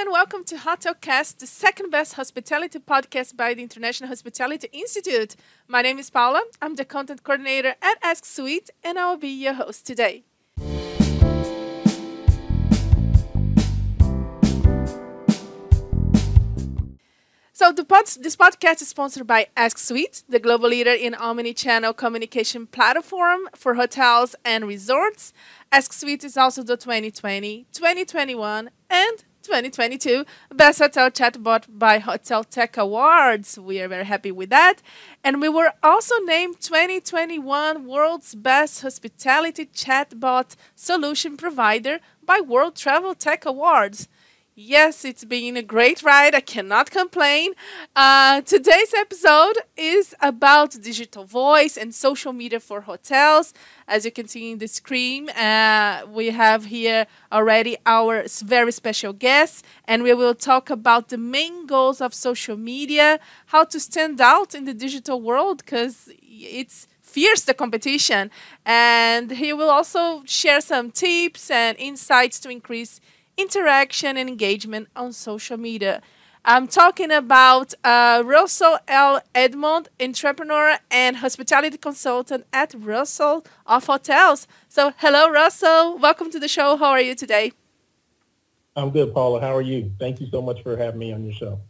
and welcome to Hotelcast, the second best hospitality podcast by the International Hospitality Institute. My name is Paula. I'm the content coordinator at Asksuite, and I will be your host today. So the pod, this podcast is sponsored by Asksuite, the global leader in omni-channel communication platform for hotels and resorts. Asksuite is also the 2020, 2021, and 2022 Best Hotel Chatbot by Hotel Tech Awards. We are very happy with that. And we were also named 2021 World's Best Hospitality Chatbot Solution Provider by World Travel Tech Awards. Yes, it's been a great ride. I cannot complain. Uh, today's episode is about digital voice and social media for hotels. As you can see in the screen, uh, we have here already our very special guest, and we will talk about the main goals of social media, how to stand out in the digital world, because it's fierce the competition. And he will also share some tips and insights to increase interaction and engagement on social media. I'm talking about uh, Russel L. Edmond, entrepreneur and hospitality consultant at Russel of Hotels. So, hello, Russel. Welcome to the show. How are you today? I'm good, Paula. How are you? Thank you so much for having me on your show.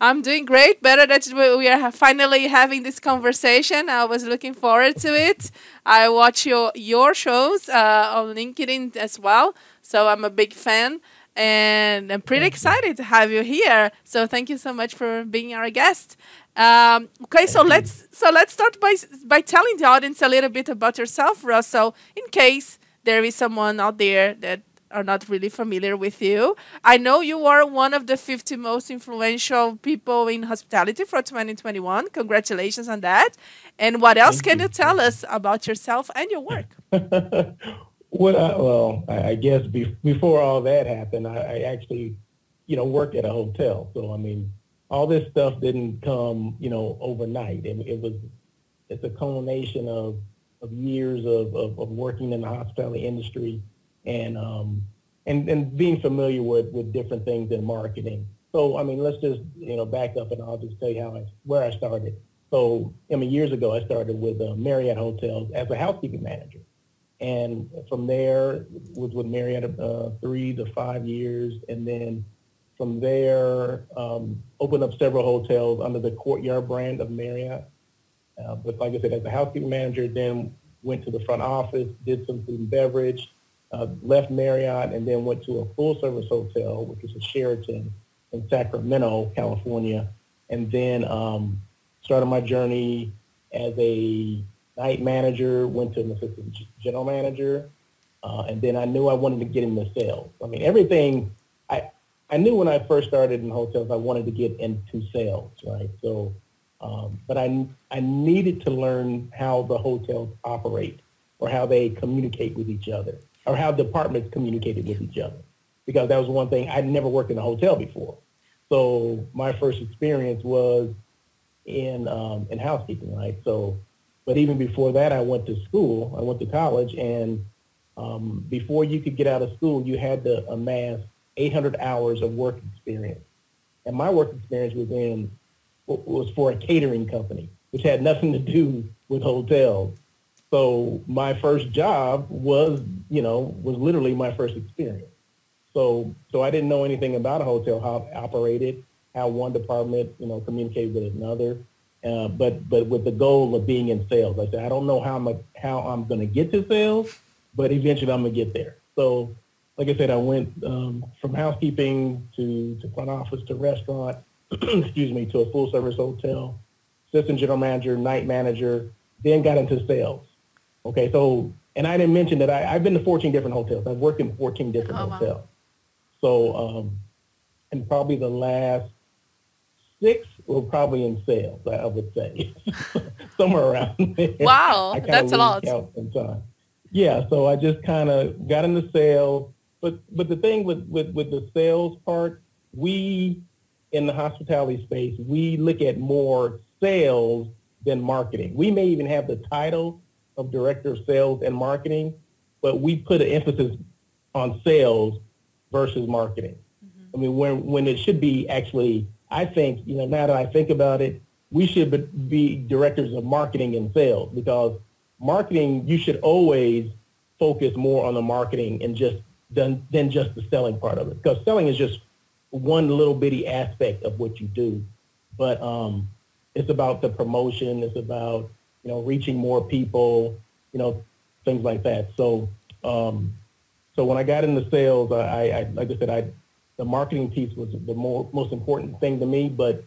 I'm doing great. Better that we are finally having this conversation. I was looking forward to it. I watch your your shows uh, on LinkedIn as well. So I'm a big fan and I'm pretty excited to have you here. So thank you so much for being our guest. Um, okay, so let's so let's start by by telling the audience a little bit about yourself, Russel, in case there is someone out there that are not really familiar with you. I know you are one of the 50 most influential people in hospitality for 2021. Congratulations on that. And what else Thank can you. you tell us about yourself and your work? What? I, well, I, I guess be, before all that happened, I, I actually, you know, worked at a hotel. So I mean, all this stuff didn't come, you know, overnight. It, it was, it's a culmination of of years of, of, of working in the hospitality industry and um, and and being familiar with with different things in marketing. So I mean, let's just you know back up and I'll just tell you how I where I started. So I mean, years ago I started with uh, Marriott Hotels as a housekeeping manager. And from there was with Marriott uh, three to five years. And then from there, um, opened up several hotels under the Courtyard brand of Marriott. Uh, but like I said, as a housekeeping manager, then went to the front office, did some food and beverage, uh, left Marriott, and then went to a full-service hotel, which is a Sheraton in Sacramento, California. And then um, started my journey as a night manager, went to an assistant general manager, uh, and then I knew I wanted to get into sales. I mean, everything I I knew when I first started in hotels, I wanted to get into sales, right? So, um, but I I needed to learn how the hotels operate or how they communicate with each other or how departments communicated with each other because that was one thing I'd never worked in a hotel before. So my first experience was in um, in housekeeping, right? So but even before that, I went to school. I went to college, and um, before you could get out of school, you had to amass 800 hours of work experience. And my work experience was in was for a catering company, which had nothing to do with hotels. So my first job was, you know, was literally my first experience. So so I didn't know anything about a hotel, how it operated, how one department, you know, communicated with another. Uh, but but with the goal of being in sales. I said I don't know how I'm how I'm going to get to sales, but eventually I'm going to get there. So, like I said, I went um, from housekeeping to to front office to restaurant, excuse me, to a full service hotel, assistant general manager, night manager, then got into sales. Okay, so and I didn't mention that I, have been to 14 different hotels. I've worked in 14 different oh, hotels. Wow. So, um, and probably the last six were probably in sales, I would say, somewhere around there. Wow, that's a lot. Sometimes. Yeah, so I just kind of got into sales, but but the thing with, with with the sales part, we in the hospitality space, we look at more sales than marketing. We may even have the title of director of sales and marketing, but we put an emphasis on sales versus marketing. Mm-hmm. I mean, when when it should be actually, I think you know now that I think about it, we should be directors of marketing and sales because marketing you should always focus more on the marketing and just than than just the selling part of it because selling is just one little bitty aspect of what you do, but um, it's about the promotion. It's about you know reaching more people. You know things like that. So um, so when I got into sales, I, I like I said, I the marketing piece was the more, most important thing to me. But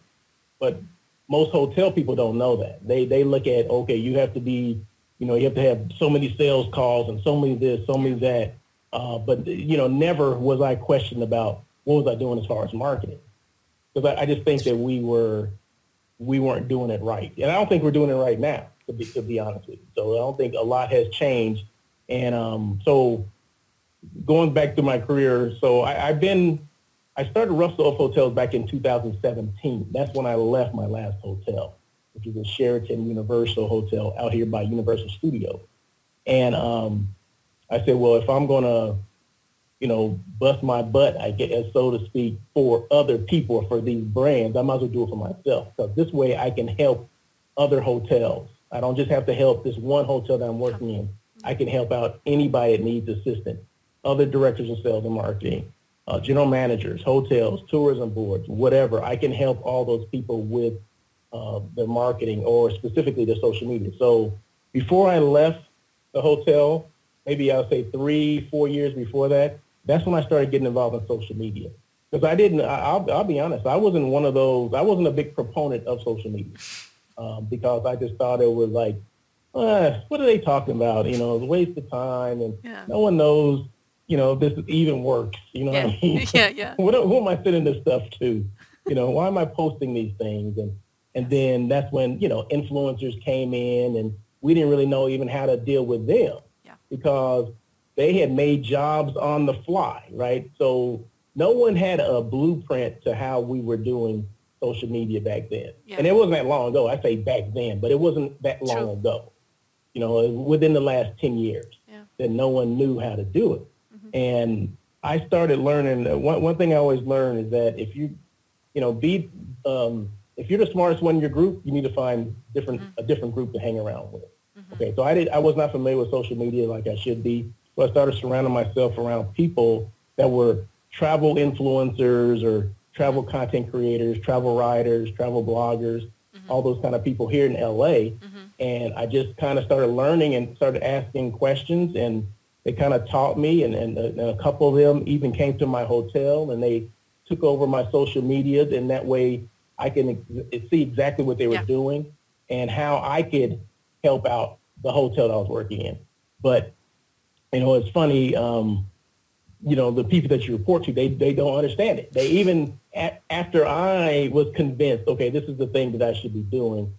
but most hotel people don't know that. They they look at okay, you have to be, you know, you have to have so many sales calls and so many this, so many that. Uh, but you know, never was I questioned about what was I doing as far as marketing, because I, I just think that we were we weren't doing it right, and I don't think we're doing it right now. To be to be honest with you, so I don't think a lot has changed. And um, so going back to my career, so I, I've been I started Russel of Hotels back in 2017. That's when I left my last hotel, which is a Sheraton Universal Hotel out here by Universal Studios. And um, I said, well, if I'm going to, you know, bust my butt, I guess, so to speak, for other people, for these brands, I might as well do it for myself. Because this way I can help other hotels. I don't just have to help this one hotel that I'm working in. I can help out anybody that needs assistance, other directors of sales and marketing, uh, general managers, hotels, tourism boards, whatever. I can help all those people with uh, their marketing or specifically their social media. So before I left the hotel, maybe I'll say three, four years before that, that's when I started getting involved in social media. Because I didn't, I'll, I'll be honest, I wasn't one of those, I wasn't a big proponent of social media um, because I just thought it was like, uh, what are they talking about? You know, it's a waste of time and yeah. no one knows you know, this even works. You know yeah. what I mean? yeah, yeah. what, who am I sending this stuff to? You know, why am I posting these things? And and then that's when you know influencers came in, and we didn't really know even how to deal with them yeah. because they had made jobs on the fly, right? So no one had a blueprint to how we were doing social media back then. Yeah. And it wasn't that long ago. I say back then, but it wasn't that long True. ago. You know, within the last 10 years yeah. that no one knew how to do it. And I started learning. One one thing I always learn is that if you, you know, be um, if you're the smartest one in your group, you need to find different mm-hmm. a different group to hang around with. Mm-hmm. Okay, so I did. I was not familiar with social media like I should be. So I started surrounding myself around people that were travel influencers or travel content creators, travel writers, travel bloggers, mm-hmm. all those kind of people here in LA. Mm-hmm. And I just kind of started learning and started asking questions and they kind of taught me, and, and, and, a couple of them even came to my hotel, and they took over my social media, and that way I can ex- see exactly what they were yeah. doing and how I could help out the hotel that I was working in. But you know, it's funny. Um, you know, the people that you report to, they they don't understand it. They even a- after I was convinced, okay, this is the thing that I should be doing.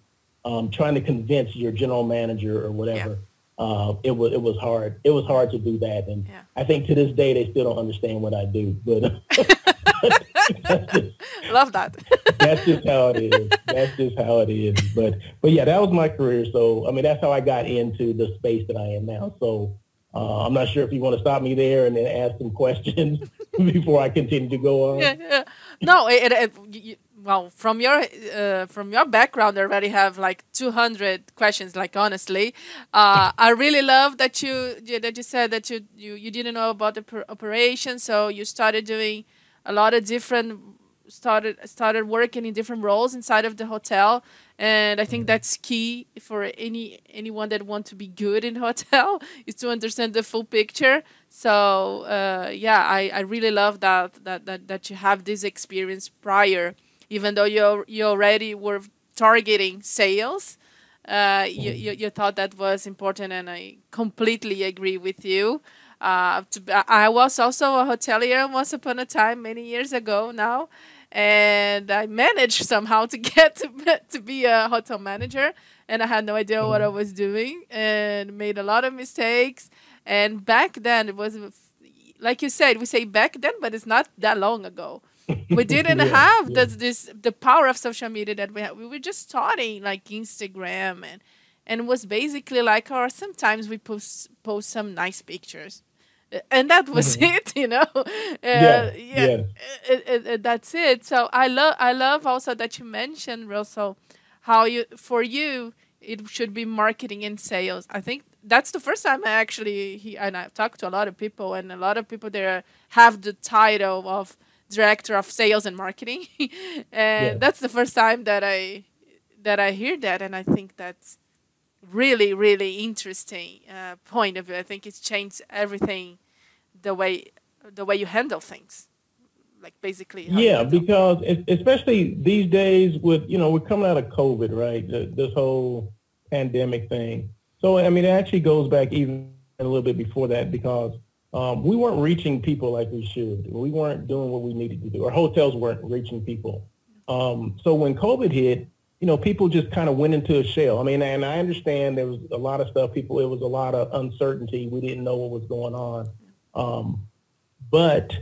Um, trying to convince your general manager or whatever. Yeah uh, it was it was hard. It was hard to do that, and yeah. I think to this day they still don't understand what I do. But just, love that. that's just how it is. That's just how it is. But but yeah, that was my career. So I mean, that's how I got into the space that I am now. So. Uh, I'm not sure if you want to stop me there and then ask some questions before I continue to go on. Yeah, yeah. No, it, it, it, well from your uh, from your background I already have like 200 questions like honestly. Uh, i really love that you that you said that you you, you didn't know about the operation so you started doing a lot of different started started working in different roles inside of the hotel and i think mm-hmm. that's key for any anyone that want to be good in hotel is to understand the full picture. So uh, yeah I, I really love that, that that that you have this experience prior even though you you already were targeting sales. Uh, you, mm-hmm. you, you thought that was important, and I completely agree with you. Uh, to, I was also a hotelier once upon a time, many years ago now, and I managed somehow to get to, to be a hotel manager, and I had no idea what I mm-hmm. was doing, and made a lot of mistakes. And back then, it was like you said, we say back then, but it's not that long ago we didn't yeah, have yeah. this this the power of social media that we had. We were just starting like Instagram and and it was basically like or sometimes we post post some nice pictures. and that was mm-hmm. it you know uh, yeah, yeah, yeah. It, it, it, that's it so i love i love also that you mentioned Russel how you for you it should be marketing and sales i think that's the first time i actually he, and i've talked to a lot of people and a lot of people there have the title of director of sales and marketing. And yeah. that's the first time that i that i hear that and i think that's really really interesting uh, point of view. I think it's changed everything the way the way you handle things like basically yeah because especially these days with you know we're coming out of covid right? This whole pandemic thing. So i mean it actually goes back even a little bit before that because um, we weren't reaching people like we should we weren't doing what we needed to do our hotels weren't reaching people um, so when covid hit you know, people just kind of went into a shell. I mean, and I understand there was a lot of stuff. People, it was a lot of uncertainty. We didn't know what was going on. Um, but,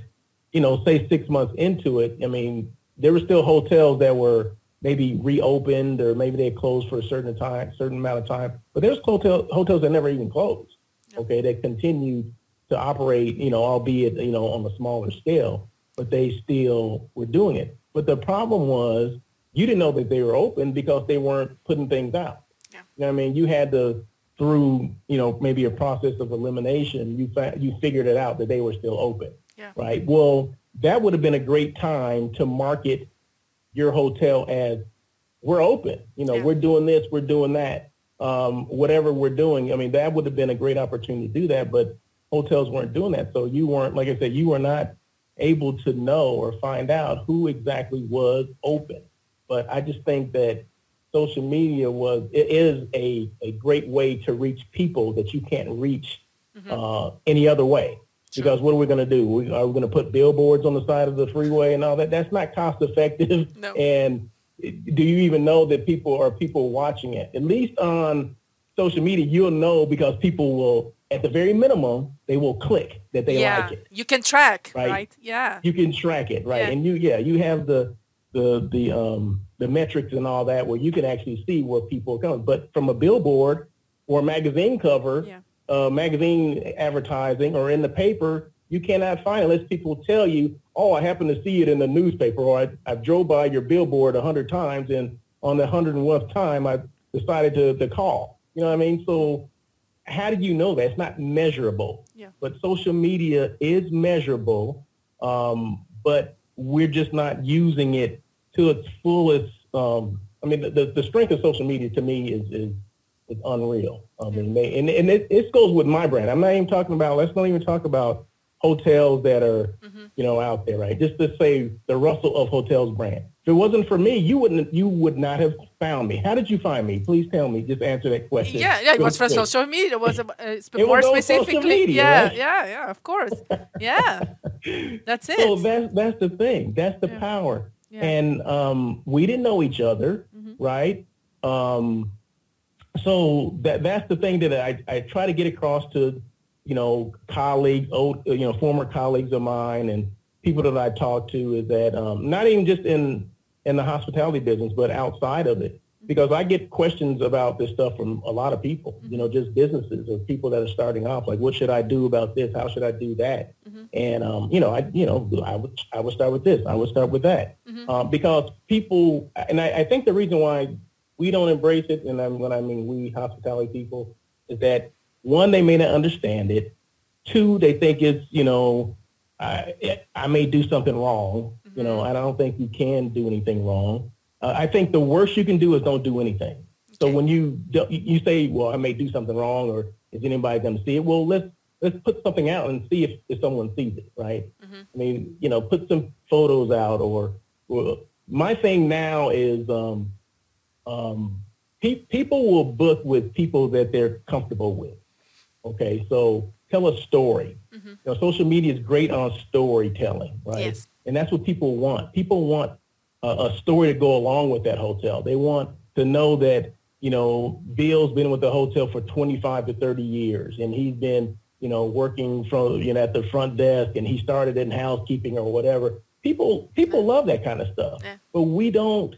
you know, say six months into it, I mean, there were still hotels that were maybe reopened or maybe they closed for a certain time, certain amount of time. But there's hotel, hotels that never even closed. Okay, that continued to operate, you know, albeit you know on a smaller scale, but they still were doing it. But the problem was you didn't know that they were open because they weren't putting things out. Yeah. You know I mean? You had to, through, you know, maybe a process of elimination, you fa- you figured it out that they were still open. Yeah. Right. Well, that would have been a great time to market your hotel as we're open. You know, yeah. we're doing this, we're doing that. Um, whatever we're doing. I mean, that would have been a great opportunity to do that, but hotels weren't doing that. So you weren't, like I said, you were not able to know or find out who exactly was open. But I just think that social media was it is a, a great way to reach people that you can't reach mm-hmm. uh, any other way. Sure. Because what are we going to do? We, are we going to put billboards on the side of the freeway and all that? That's not cost effective. No. And do you even know that people are people watching it? At least on social media, you'll know because people will, at the very minimum, they will click that they yeah. like it. You can track, right? right? Yeah. You can track it, right? Yeah. And you, yeah, you have the the the um, the metrics and all that, where you can actually see where people are coming. But from a billboard or a magazine cover, yeah. uh, magazine advertising, or in the paper, you cannot find it unless people tell you, "Oh, I happen to see it in the newspaper," or "I, I drove by your billboard a hundred times, and on the hundred and one time, I decided to to call." You know what I mean? So how do you know that? It's not measurable. Yeah. But social media is measurable, um, but we're just not using it to its fullest. Um, I mean, the, the strength of social media to me is is, is unreal. I mean, they, and and it, it goes with my brand. I'm not even talking about. Let's not even talk about hotels that are mm-hmm. you know out there, right? Just to say the Russel of Hotels brand. If it wasn't for me, you wouldn't you would not have found me. How did you find me? Please tell me. Just answer that question. Yeah, yeah. It was for social media. It was uh, it more was specifically. Media, yeah, right? yeah, yeah. Of course. Yeah, that's it. So that's that's the thing. That's the yeah. power. Yeah. And um, we didn't know each other, mm-hmm. right? Um, so that that's the thing that I, I try to get across to, you know, colleagues, old, you know, former colleagues of mine and people that I talk to is that um, not even just in in the hospitality business, but outside of it, because I get questions about this stuff from a lot of people, mm-hmm. you know, just businesses or people that are starting off, like, what should I do about this? How should I do that? Mm-hmm. And, um, you know, I, you know, I would, I would start with this. I would start with that mm-hmm. um, because people, and I, I, think the reason why we don't embrace it, and I'm, when I mean we hospitality people, is that one, they may not understand it. Two, they think it's, you know, I, I may do something wrong. You know, mm-hmm. I don't think you can do anything wrong. Uh, I think the worst you can do is don't do anything. So when you you say, well, I may do something wrong, or is anybody going to see it? Well, let's let's put something out and see if, if someone sees it, right? Mm-hmm. I mean, you know, put some photos out, or, or my thing now is um, um, pe- people will book with people that they're comfortable with. Okay, so tell a story. Mm-hmm. You know, social media is great on storytelling, right? Yes. And that's what people want. People want a, a story to go along with that hotel. They want to know that, you know, Bill's been with the hotel for 25 to 30 years and he's been, you know, working from, you know, at the front desk and he started in housekeeping or whatever. People, people love that kind of stuff, yeah. but we don't,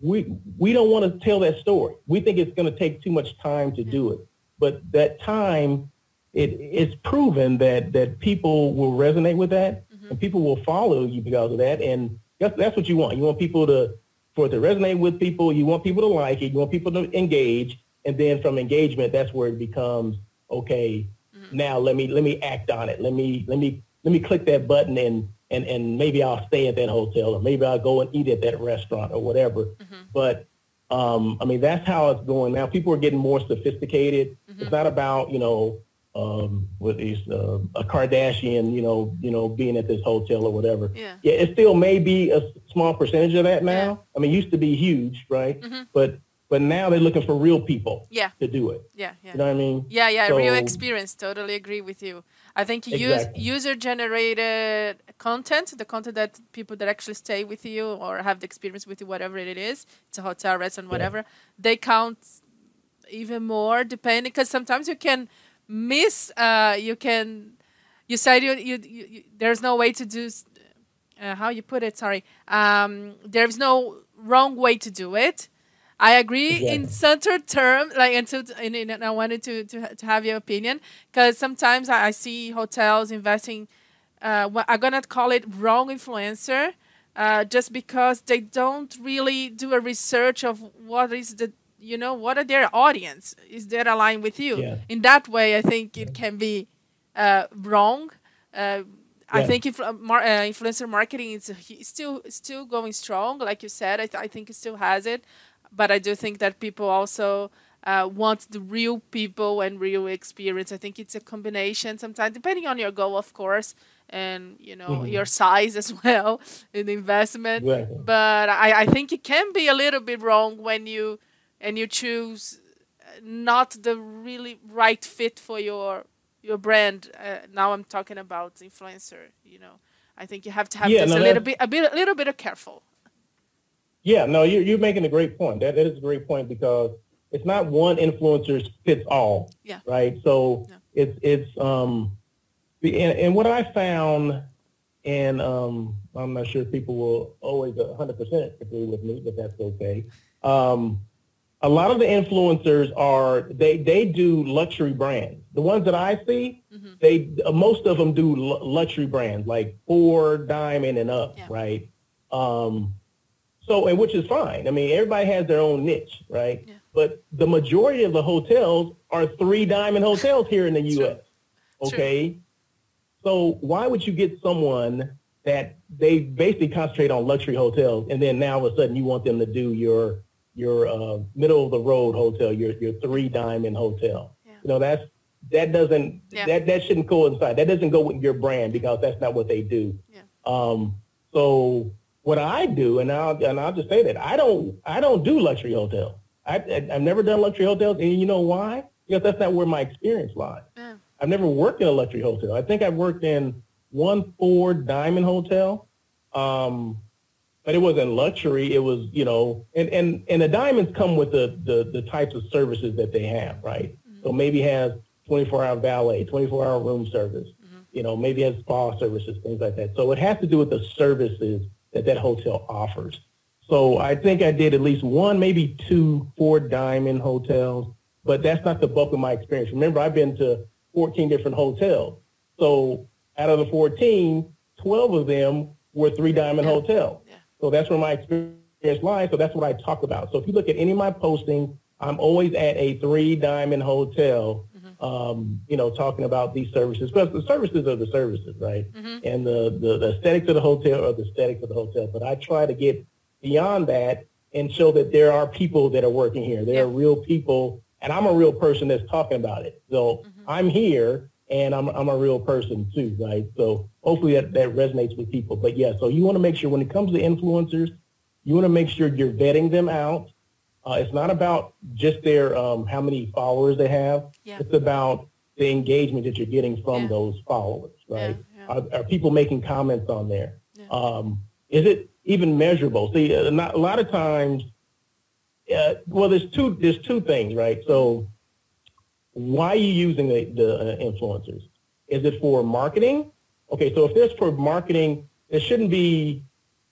we, we don't want to tell that story. We think it's going to take too much time to do it, but that time it it's proven that that people will resonate with that mm-hmm. and people will follow you because of that. And that's that's what you want. You want people to for it to resonate with people. You want people to like it. You want people to engage. And then from engagement, that's where it becomes okay. Mm-hmm. Now let me let me act on it. Let me let me let me click that button and and and maybe I'll stay at that hotel or maybe I'll go and eat at that restaurant or whatever. Mm-hmm. But um, I mean that's how it's going now. People are getting more sophisticated. Mm-hmm. It's not about you know um, with these uh, a Kardashian, you know, you know, being at this hotel or whatever. Yeah. Yeah, it still may be a small percentage of that now. Yeah. I mean, it used to be huge, right? Mm-hmm. But but now they're looking for real people. Yeah. To do it. Yeah, yeah. You know what I mean? Yeah, yeah. So, real experience. Totally agree with you. I think exactly. user generated content, the content that people that actually stay with you or have the experience with you, whatever it is, it's a hotel, restaurant, whatever, yeah. they count even more depending because sometimes you can miss uh, you can you said you, you, you there's no way to do uh, how you put it sorry um, there's no wrong way to do it I agree yeah. in center term, like until and, and I wanted to, to to have your opinion because sometimes I, I, see hotels investing. Uh, I'm gonna call it wrong influencer, uh, just because they don't really do a research of what is the you know what are their audience is that aligned with you yeah. in that way i think it can be uh, wrong uh, I think if, uh, mar- uh, influencer marketing is still still going strong, like you said. I, th- I think it still has it, but I do think that people also uh, want the real people and real experience. I think it's a combination sometimes, depending on your goal, of course, and you know mm-hmm. your size as well in the investment. But I, I think it can be a little bit wrong when you and you choose not the really right fit for your your brand. Uh, now I'm talking about influencer. You know, I think you have to have yeah, this no, a little bit, a bit, a little bit of careful. Yeah, no, you're you're making a great point. That, that is a great point because it's not one influencer fits all. Yeah. Right. So it's it's um, and, and what I found, and um, I'm not sure people will always 100% agree with me, but that's okay. Um, a lot of the influencers are they they do luxury brands. The ones that I see, mm-hmm. they uh, most of them do l- luxury brands like four diamond and up, yeah. right? Um, so and which is fine. I mean, everybody has their own niche, right? Yeah. But the majority of the hotels are three diamond hotels here in the U.S. Okay, True. So why would you get someone that they basically concentrate on luxury hotels, and then now all of a sudden you want them to do your your uh, middle of the road hotel, your your three diamond hotel. Yeah. You know that's that doesn't yeah. that that shouldn't coincide. That doesn't go with your brand because that's not what they do. Yeah. Um, so what I do, and I'll and I'll just say that I don't I don't do luxury hotels. I, I have never done luxury hotels, and you know why? Because that's not where my experience lies. Yeah. I've never worked in a luxury hotel. I think I've worked in one four diamond hotel. Um, but it wasn't luxury. It was, you know, and, and, and the diamonds come with the, the, the types of services that they have, right? Mm-hmm. So maybe has 24 hour valet, 24 hour room service, mm-hmm. you know, maybe has spa services, things like that. So it has to do with the services that that hotel offers. So I think I did at least one, maybe two, four diamond hotels, but that's not the bulk of my experience. Remember, I've been to 14 different hotels. So out of the 14, 12 of them were three diamond yeah. hotels. So that's where my experience lies. So that's what I talk about. So if you look at any of my postings, I'm always at a three diamond hotel, mm-hmm. um, you know, talking about these services. Because the services are the services, right? Mm-hmm. And the, the, the aesthetics of the hotel are the aesthetics of the hotel. But I try to get beyond that and show that there are people that are working here. There yeah. are real people, and I'm a real person that's talking about it. So mm-hmm. I'm here and I'm, I'm a real person too, right? So hopefully that, that resonates with people. But yeah, so you want to make sure when it comes to influencers, you want to make sure you're vetting them out. Uh, it's not about just their um, how many followers they have. Yeah. It's about the engagement that you're getting from yeah. those followers, right? Yeah, are, are, people making comments on there? Um, is it even measurable? See, uh, not, a lot of times, uh, well, there's two there's two things, right? So why are you using the, the uh, influencers? Is it for marketing? Okay, so if there's for marketing, it shouldn't be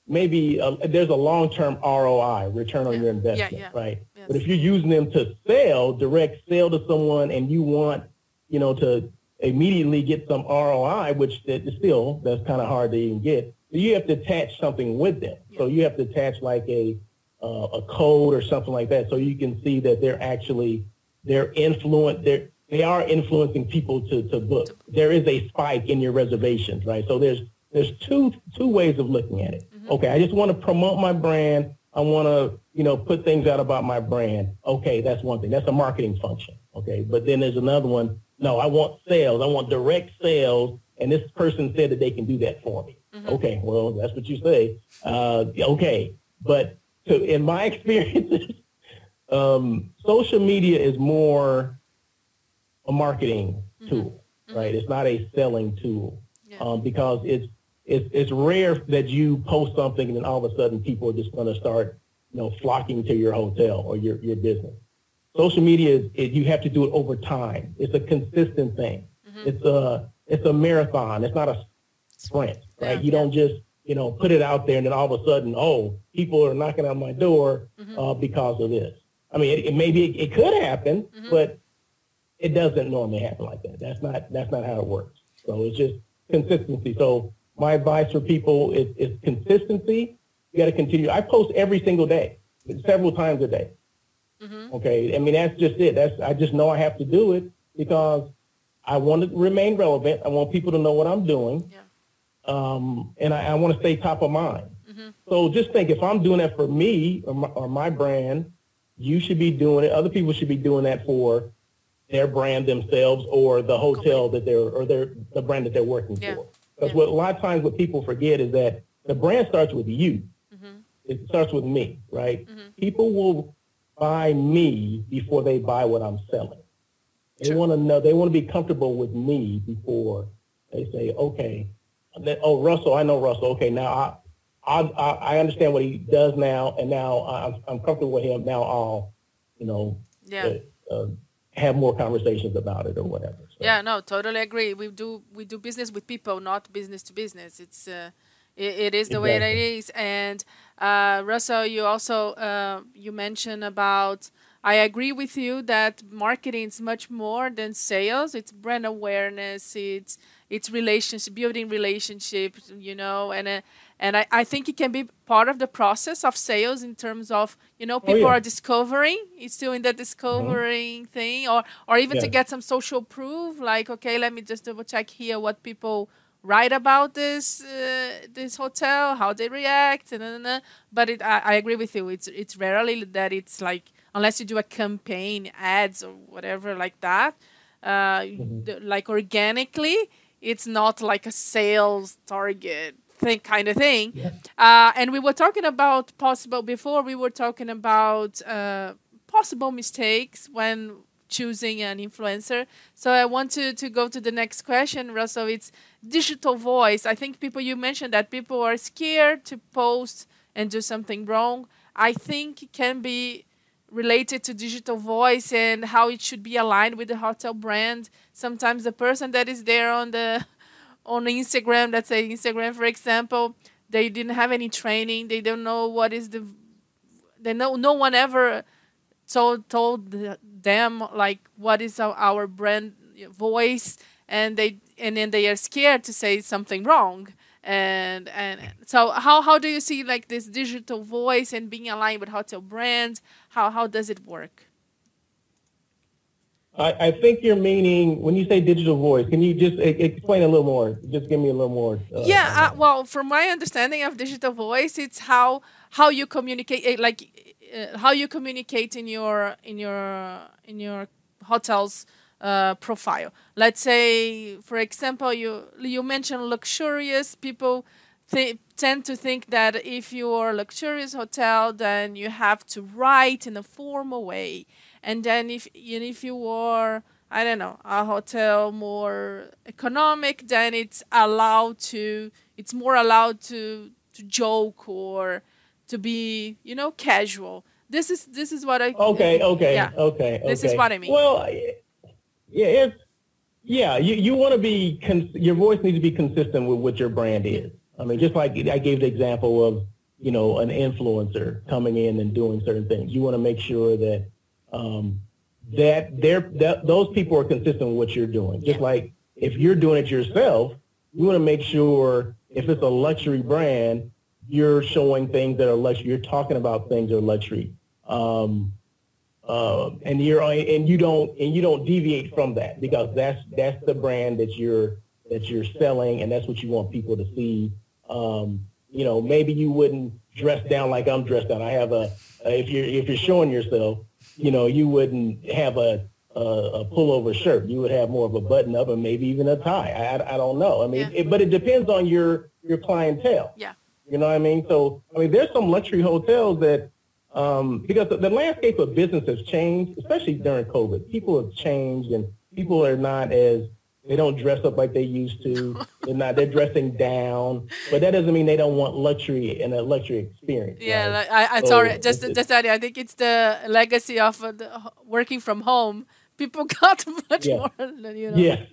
maybe a, there's a long-term ROI, return on yeah. your investment, yeah, yeah. right? Yes. But if you're using them to sell, direct sale to someone, and you want, you know, to immediately get some ROI, which that is still that's kind of hard to even get. You have to attach something with them. So you have to attach like a uh, a code or something like that, so you can see that they're actually they're influent. They're they are influencing people to, to book. There is a spike in your reservations, right? So there's there's two two ways of looking at it. Mm-hmm. Okay, I just want to promote my brand. I want to you know put things out about my brand. Okay, that's one thing. That's a marketing function. Okay, but then there's another one. No, I want sales. I want direct sales, and this person said that they can do that for me. Mm-hmm. Okay, well that's what you say. Uh, okay, but in my experiences, um, social media is more a marketing mm-hmm. tool, mm-hmm. right? It's not a selling tool yeah. um, because it's, it's it's rare that you post something and then all of a sudden people are just going to start, you know, flocking to your hotel or your your business. Social media is it, you have to do it over time. It's a consistent thing. Mm-hmm. It's a it's a marathon. It's not a sprint, right? Yeah, you don't just you know, put it out there and then all of a sudden, oh, people are knocking on my door mm-hmm. uh, because of this. I mean, it, it maybe it, it, could happen, mm-hmm. but it doesn't normally happen like that. That's not that's not how it works. So it's just consistency. So my advice for people is, is consistency. You got to continue. I post every single day, several times a day. Mm-hmm. Okay, I mean that's just it. That's I just know I have to do it because I want to remain relevant. I want people to know what I'm doing. Yeah um, and I, I want to stay top of mind. Mm-hmm. So just think, if I'm doing that for me or my, or my brand, you should be doing it. Other people should be doing that for their brand themselves or the hotel that they're or their the brand that they're working yeah. for. Because yeah. what a lot of times what people forget is that the brand starts with you. Mm-hmm. It starts with me, right? Mm-hmm. People will buy me before they buy what I'm selling. They want to know. They want to be comfortable with me before they say, okay, that, oh, Russel, I know Russel. Okay, now I, I, I understand what he does now, and now I'm, I'm comfortable with him. Now I'll, you know, yeah. Uh, uh, have more conversations about it or whatever. So. Yeah, no, totally agree. We do we do business with people, not business to business. It's uh, it, it is the exactly. way it is. And uh, Russel, you also uh, you mentioned about. I agree with you that marketing is much more than sales. It's brand awareness. It's it's relationship building relationships you know and uh, and I, I think it can be part of the process of sales in terms of you know people oh, yeah. are discovering it's still in the discovering mm-hmm. thing or or even yeah. to get some social proof like okay let me just double check here what people write about this uh, this hotel how they react and, and, and but it I, I agree with you it's it's rarely that it's like unless you do a campaign ads or whatever like that uh, mm-hmm. like organically it's not like a sales target thing kind of thing. Yeah. Uh, and we were talking about possible before we were talking about uh, possible mistakes when choosing an influencer. So I want to, to go to the next question, Russel. It's digital voice. I think people you mentioned that people are scared to post and do something wrong. I think it can be related to digital voice and how it should be aligned with the hotel brand. Sometimes the person that is there on the on Instagram, let's say Instagram for example, they didn't have any training. They don't know what is the they know no one ever told told them like what is our, our brand voice and they and then they are scared to say something wrong and and so how how do you see like this digital voice and being aligned with hotel brands how how does it work I, I think you're meaning when you say digital voice. Can you just explain a little more? Just give me a little more. Uh, yeah, uh, well, from my understanding of digital voice, it's how how you communicate, eh, like uh, how you communicate in your in your in your hotels uh, profile. Let's say, for example, you you mentioned luxurious. People th- tend to think that if you're a luxurious hotel, then you have to write in a formal way, and then if and if you are I don't know a hotel more economic, then it's allowed to it's more allowed to to joke or to be you know casual. This is this is what I okay okay yeah. okay this okay. is what I mean. Well, yeah, it's yeah. You you want to be cons- your voice needs to be consistent with what your brand is. I mean, just like I gave the example of you know an influencer coming in and doing certain things. You want to make sure that um, that they're that those people are consistent with what you're doing. Just like if you're doing it yourself, you want to make sure if it's a luxury brand, you're showing things that are luxury. You're talking about things that are luxury. Um, uh, and you're and you don't and you don't deviate from that because that's that's the brand that you're that you're selling and that's what you want people to see. Um, you know, maybe you wouldn't dress down like I'm dressed down. I have a if you're if you're showing yourself, you know, you wouldn't have a a, a pullover shirt. You would have more of a button up and maybe even a tie. I, I don't know. I mean, yeah. it, but it depends on your your clientele. Yeah. You know what I mean? So I mean, there's some luxury hotels that um, because the, the landscape of business has changed, especially during COVID. People have changed, and people are not as they don't dress up like they used to. They're not. They're dressing down, but that doesn't mean they don't want luxury and a luxury experience. Yeah, right? I, I so sorry, just just that I think it's the legacy of uh, the, working from home. People got much yeah. more than you know. Yeah,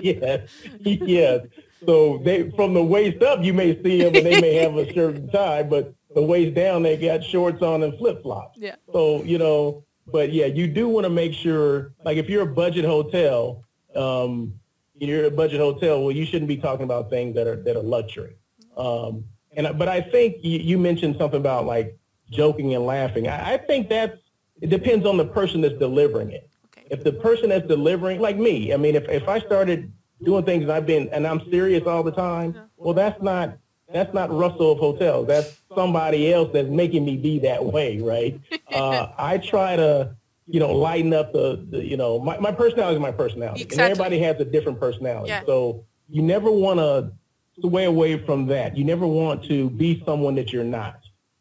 yeah, yeah. So they from the waist up, you may see them, and they may have a certain tie, but the waist down, they got shorts on and flip flops. Yeah. So you know, but yeah, you do want to make sure, like if you're a budget hotel um, you're a budget hotel, well, you shouldn't be talking about things that are that are luxury. Um, and but I think you, you, mentioned something about like joking and laughing. I, I, think that's it depends on the person that's delivering it. Okay. If the person that's delivering, like me, I mean, if if I started doing things and I've been and I'm serious all the time, yeah. well, that's not that's not Russel of hotels. That's somebody else that's making me be that way, right? uh, I try to you know, lighten up the, the you know, my, my personality is my personality. Exactly. And everybody has a different personality. Yeah. So you never want to sway away from that. You never want to be someone that you're not.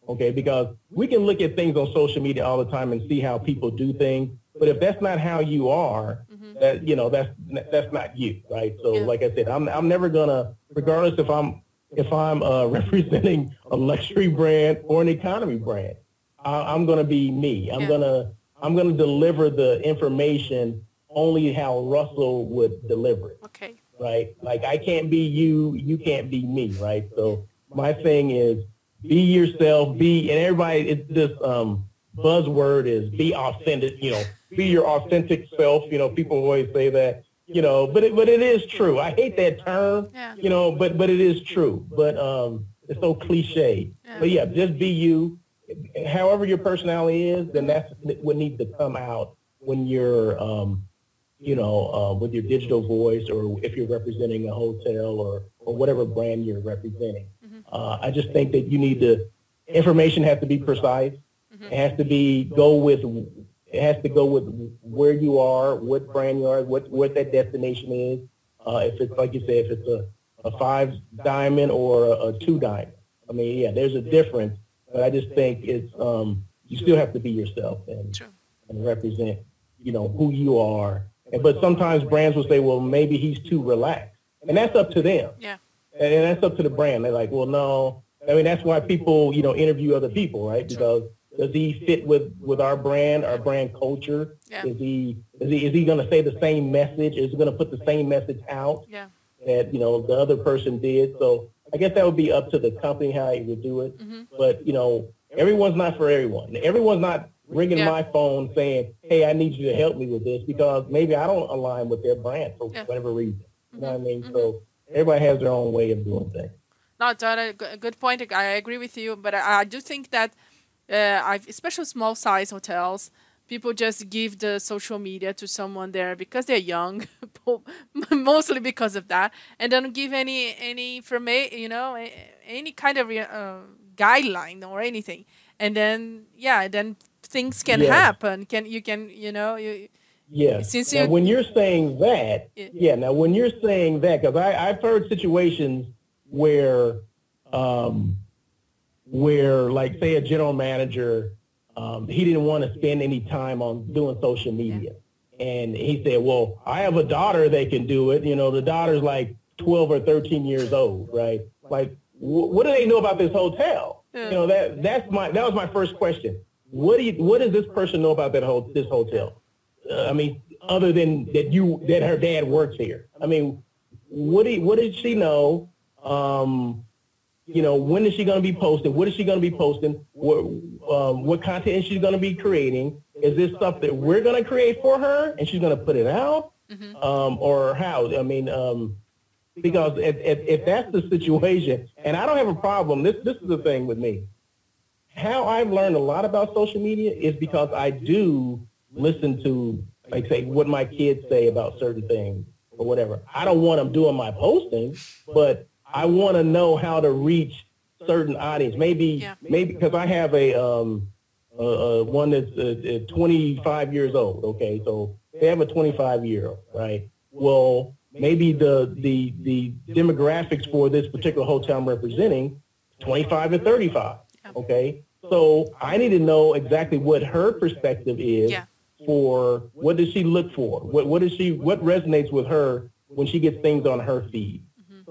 Okay. Because we can look at things on social media all the time and see how people do things. But if that's not how you are, mm-hmm. that, you know, that's, that's not you. Right. So yeah. like I said, I'm, I'm never going to, regardless if I'm, if I'm uh, representing a luxury brand or an economy brand, I, am going to be me. I'm yeah. going to, I'm going to deliver the information only how Russel would deliver it. Okay. Right? Like I can't be you, you can't be me, right? So my thing is be yourself, be and everybody it's this um buzzword is be authentic, you know, be your authentic self. You know, people always say that, you know, but it but it is true. I hate that term, yeah. you know, but but it is true. But um it's so cliche. Yeah. But yeah, just be you however your personality is, then that's what needs to come out when you're, um, you know, uh, with your digital voice or if you're representing a hotel or, or whatever brand you're representing. Mm-hmm. Uh, I just think that you need to, information has to be precise. Mm-hmm. It has to be, go with, it has to go with where you are, what brand you are, what, what that destination is. Uh, if it's, like you said, if it's a, a five diamond or a, a two diamond. I mean, yeah, there's a difference but I just think it's um, you still have to be yourself and and represent you know who you are. And, but sometimes brands will say, well, maybe he's too relaxed, and that's up to them. Yeah. And, and that's up to the brand. They're like, well, no. I mean, that's why people you know interview other people, right? Because does he fit with with our brand, our brand culture? Yeah. Is he is he is he going to say the same message? Is he going to put the same message out? Yeah. That you know the other person did. So I guess that would be up to the company how you would do it. Mm-hmm. But you know, everyone's not for everyone. Everyone's not ringing yeah. my phone saying, "Hey, I need you to help me with this," because maybe I don't align with their brand for yeah. whatever reason. You know what I mean? Mm-hmm. So everybody has their own way of doing things. No, John, a good point. I agree with you, but I, I do think that, uh, I've, especially small size hotels, people just give the social media to someone there because they're young mostly because of that and don't give any any information you know any kind of uh, guideline or anything. And then yeah then things can yeah. happen. Can you can you know you yeah. since you when you're saying that yeah, yeah now when you're saying that because i've heard situations where um where like say a general manager um, he didn't want to spend any time on doing social media. And he said, well, I have a daughter that can do it. You know, the daughter's like 12 or 13 years old, right? Like, wh- what do they know about this hotel? You know, that that's my that was my first question. What do you, what does this person know about that whole this hotel? Uh, I mean, other than that you that her dad works here. I mean, what do you, what did she know? Um, you know, when is she going to be posting? What is she going to be posting? What, um, what content is she going to be creating? Is this stuff that we're going to create for her and she's going to put it out? mm-hmm. um, or how? I mean, um, because if, if, if that's the situation, and I don't have a problem. This this is the thing with me. How I've learned a lot about social media is because I do listen to, like, say, what my kids say about certain things or whatever. I don't want them doing my posting, but I want to know how to reach certain audience. Maybe, yeah. maybe because I have a um, uh, uh, one that's uh, 25 years old. Okay, so they have a 25 year old, right? Well, maybe the the the demographics for this particular hotel I'm representing, 25 to 35. Okay, so I need to know exactly what her perspective is yeah. for what does she look for? What what does she what resonates with her when she gets things on her feed?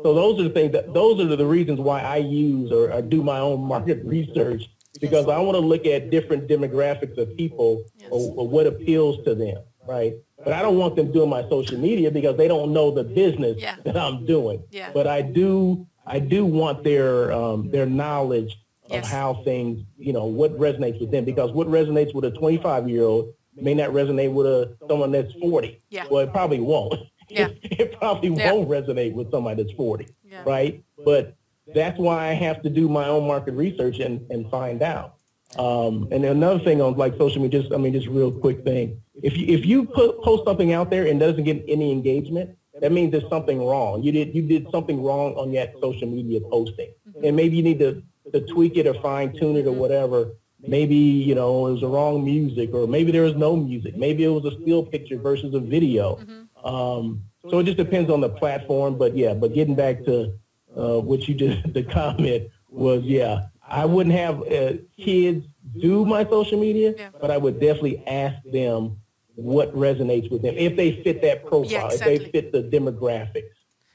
So those are the things that those are the reasons why I use or, or do my own market research because I want to look at different demographics of people yes. or, or, what appeals to them, right? But I don't want them doing my social media because they don't know the business yeah. that I'm doing. Yeah. But I do, I do want their um, their knowledge yes. of how things, you know, what resonates with them because what resonates with a 25 year old may not resonate with a someone that's 40. Yeah. Well, it probably won't. Yeah. it probably yeah. won't resonate with somebody that's 40, yeah. right? But that's why I have to do my own market research and, and find out. Um, and another thing on like social media, just I mean, just real quick thing. If you if you put, post something out there and doesn't get any engagement, that means there's something wrong. You did you did something wrong on that social media posting, mm-hmm. and maybe you need to, to tweak it or fine tune it or whatever. Maybe you know it was the wrong music, or maybe there was no music. Maybe it was a still picture versus a video. Mm-hmm. Um, so it just depends on the platform. But yeah, but getting back to uh, what you just the comment was, yeah, I wouldn't have uh, kids do my social media, yeah. but I would definitely ask them what resonates with them if they fit that profile, yeah, exactly. if they fit the demographics.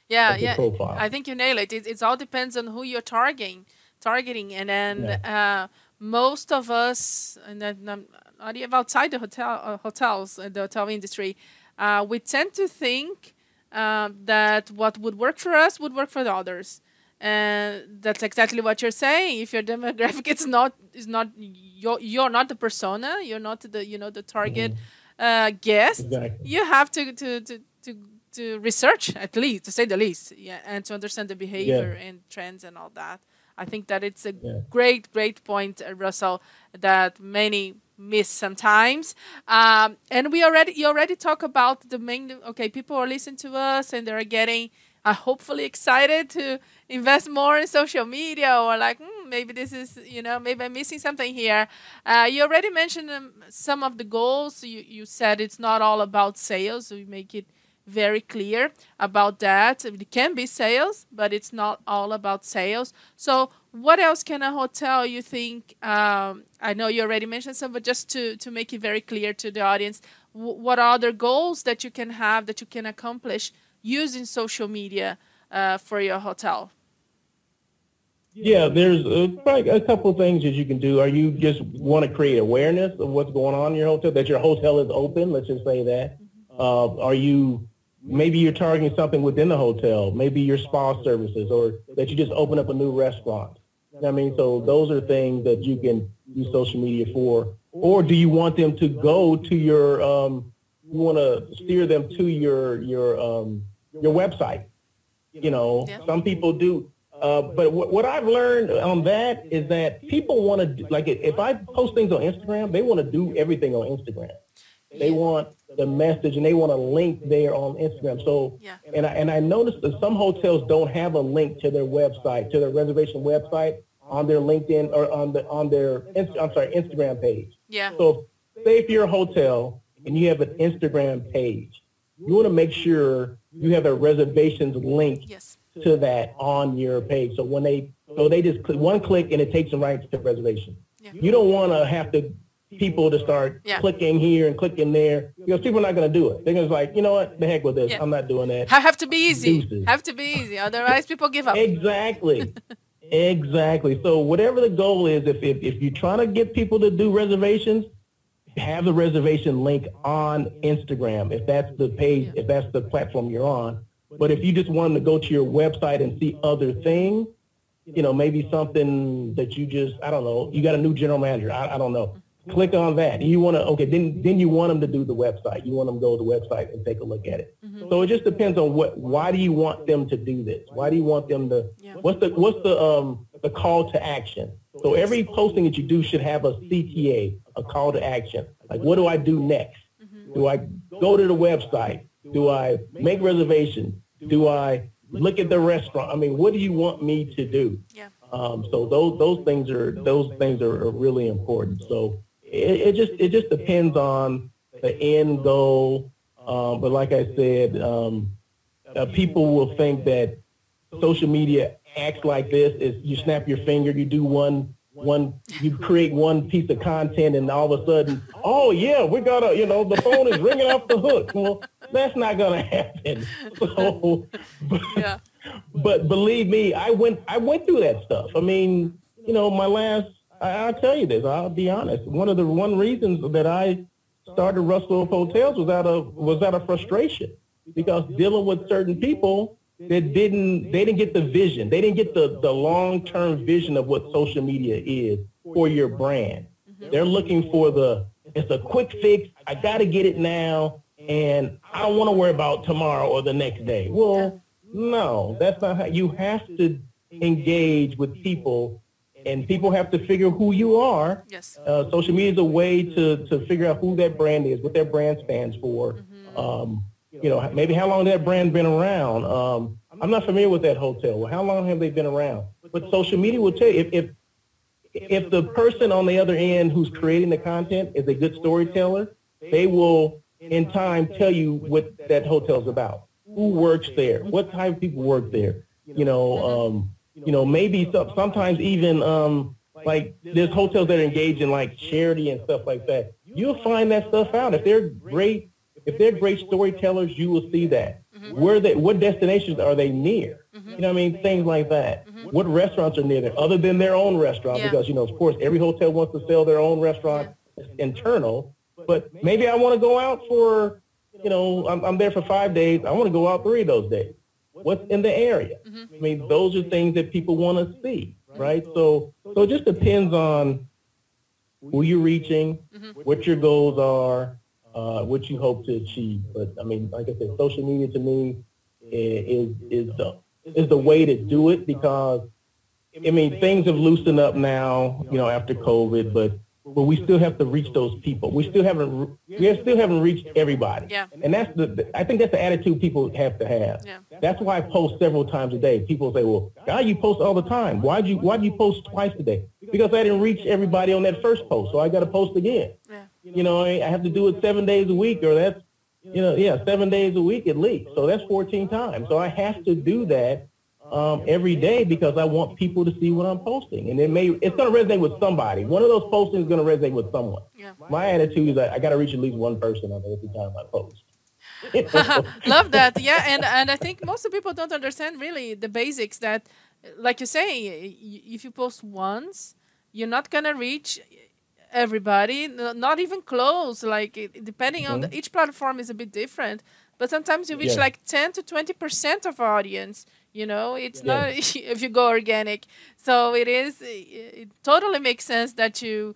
Yeah, yeah. Profile. I think you nail it. it. It all depends on who you're targeting, targeting, and then yeah. uh, most of us, and then um, not even outside the hotel uh, hotels, the hotel industry, uh, we tend to think um, that what would work for us would work for the others and that's exactly what you're saying if your demographic is not is not you're, you're not the persona you're not the you know the target mm-hmm. uh, guest exactly. you have to, to to to to research at least to say the least yeah and to understand the behavior yeah. and trends and all that i think that it's a yeah. great great point uh, russel that many miss sometimes. Um, and we already you already talk about the main. Okay, people are listening to us and they're getting uh, hopefully excited to invest more in social media or like hmm, maybe this is you know maybe I'm missing something here. Uh, you already mentioned um, some of the goals. You you said it's not all about sales. So you make it very clear about that. It can be sales, but it's not all about sales. So, what else can a hotel you think? Um, I know you already mentioned some, but just to to make it very clear to the audience, w- what are other goals that you can have that you can accomplish using social media uh, for your hotel? Yeah, there's uh, probably a couple of things that you can do. Are you just want to create awareness of what's going on in your hotel? That your hotel is open. Let's just say that. Mm-hmm. Uh, are you maybe you're targeting something within the hotel, maybe your spa services, or that you just open up a new restaurant. I mean, so those are things that you can use social media for. Or do you want them to go to your, um, you want to steer them to your your um, your website? You know, yeah. some people do. Uh, but what, what I've learned on that is that people want to, like, if I post things on Instagram, they want to do everything on Instagram. They want the message and they want a link there on Instagram. So, yeah. and I, and I noticed that some hotels don't have a link to their website, to their reservation website on their LinkedIn or on the on their I'm sorry Instagram page. Yeah. So, say if you're a hotel and you have an Instagram page, you want to make sure you have a reservations link yes. to that on your page. So when they so they just click one click and it takes them right to the reservation. Yeah. You don't want to have to people to start yeah. clicking here and clicking there because people are not going to do it. They're going to be like, you know what, the heck with this. Yeah. I'm not doing that. I Have to be easy. Deuces. Have to be easy. Otherwise, people give up. Exactly. exactly. So whatever the goal is, if, if, if you're trying to get people to do reservations, have the reservation link on Instagram if that's the page, if that's the platform you're on. But if you just want to go to your website and see other things, you know, maybe something that you just, I don't know, you got a new general manager. I, I don't know click on that. You want to, okay, then, then you want them to do the website. You want them to go to the website and take a look at it. Mm-hmm. So it just depends on what, why do you want them to do this? Why do you want them to, yeah. what's the, what's the, um, the call to action? So every posting that you do should have a CTA, a call to action. Like, what do I do next? Mm-hmm. Do I go to the website? Do I make reservations? Do I look at the restaurant? I mean, what do you want me to do? Yeah. Um, so those those things are those things are, are really important. So it, it, just it just depends on the end goal. Um, but like I said, um, uh, people will think that social media acts like this: is you snap your finger, you do one one you create one piece of content and all of a sudden oh yeah we got a you know the phone is ringing off the hook well that's not gonna happen so but, yeah. but believe me i went i went through that stuff i mean you know my last I, will tell you this. I'll be honest. One of the one reasons that I started Russel Hotels was out of was out of frustration because dealing with certain people that didn't they didn't get the vision. They didn't get the the long term vision of what social media is for your brand. Mm-hmm. They're looking for the it's a quick fix. I got to get it now, and I don't want to worry about tomorrow or the next day. Well, no, that's not how you have to engage with people and people have to figure who you are. Yes. Uh, social media is a way to, to figure out who that brand is, what that brand stands for. Mm-hmm. Um, you know, maybe how long that brand been around. Um, I'm not familiar with that hotel. Well, how long have they been around? But social media will tell you if, if if the person on the other end who's creating the content is a good storyteller, they will in time tell you what that hotel's about. Who works there? What type of people work there? You know, um, you know, maybe some, sometimes even um, like there's hotels that are engaged in like charity and stuff like that. You'll find that stuff out. If they're great, if they're great storytellers, you will see that. Mm-hmm. Where they, what destinations are they near? Mm-hmm. You know what I mean? Things like that. Mm-hmm. What restaurants are near there other than their own restaurant? Yeah. Because, you know, of course, every hotel wants to sell their own restaurant yeah. internal. But maybe I want to go out for, you know, I'm, I'm there for five days. I want to go out three of those days what's in the area. Mm-hmm. I mean, those are things that people want to see, right? So, so it just depends on who you're reaching, mm-hmm. what your goals are, uh, what you hope to achieve. But I mean, like I said, social media to me is is the is the way to do it because I mean things have loosened up now, you know, after COVID, but but we still have to reach those people. We still haven't we still haven't reached everybody. Yeah. And that's the I think that's the attitude people have to have. Yeah. That's why I post several times a day. People say, "Well, God, you post all the time. Why'd you why'd you post twice a day?" Because I didn't reach everybody on that first post, so I got to post again. Yeah. You know, I have to do it seven days a week, or that's you know, yeah, seven days a week at least. So that's 14 times. So I have to do that um, every day because I want people to see what I'm posting, and it may it's going to resonate with somebody. One of those postings is going to resonate with someone. Yeah. My attitude is that I got to reach at least one person on every time I post. Love that. Yeah, and and I think most of people don't understand really the basics that, like you say, if you post once, you're not gonna reach everybody, not even close. Like depending mm-hmm. on the, each platform is a bit different, but sometimes you reach yeah. like ten to twenty percent of audience you know it's yeah. not if you go organic so it is it totally makes sense that you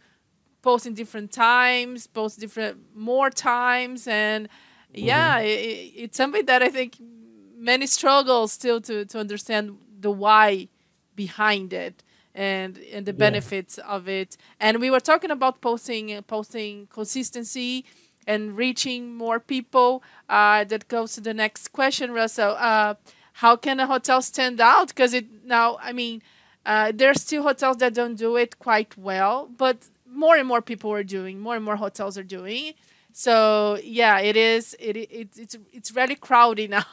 post in different times post different more times and mm-hmm. yeah it, it's something that i think many struggle still to to understand the why behind it and and the benefits yeah. of it and we were talking about posting posting consistency and reaching more people uh, that goes to the next question russel uh, how can a hotel stand out? Because it now, I mean, uh, there's still hotels that don't do it quite well, but more and more people are doing. More and more hotels are doing. So yeah, it is. It, it it's it's really crowded now.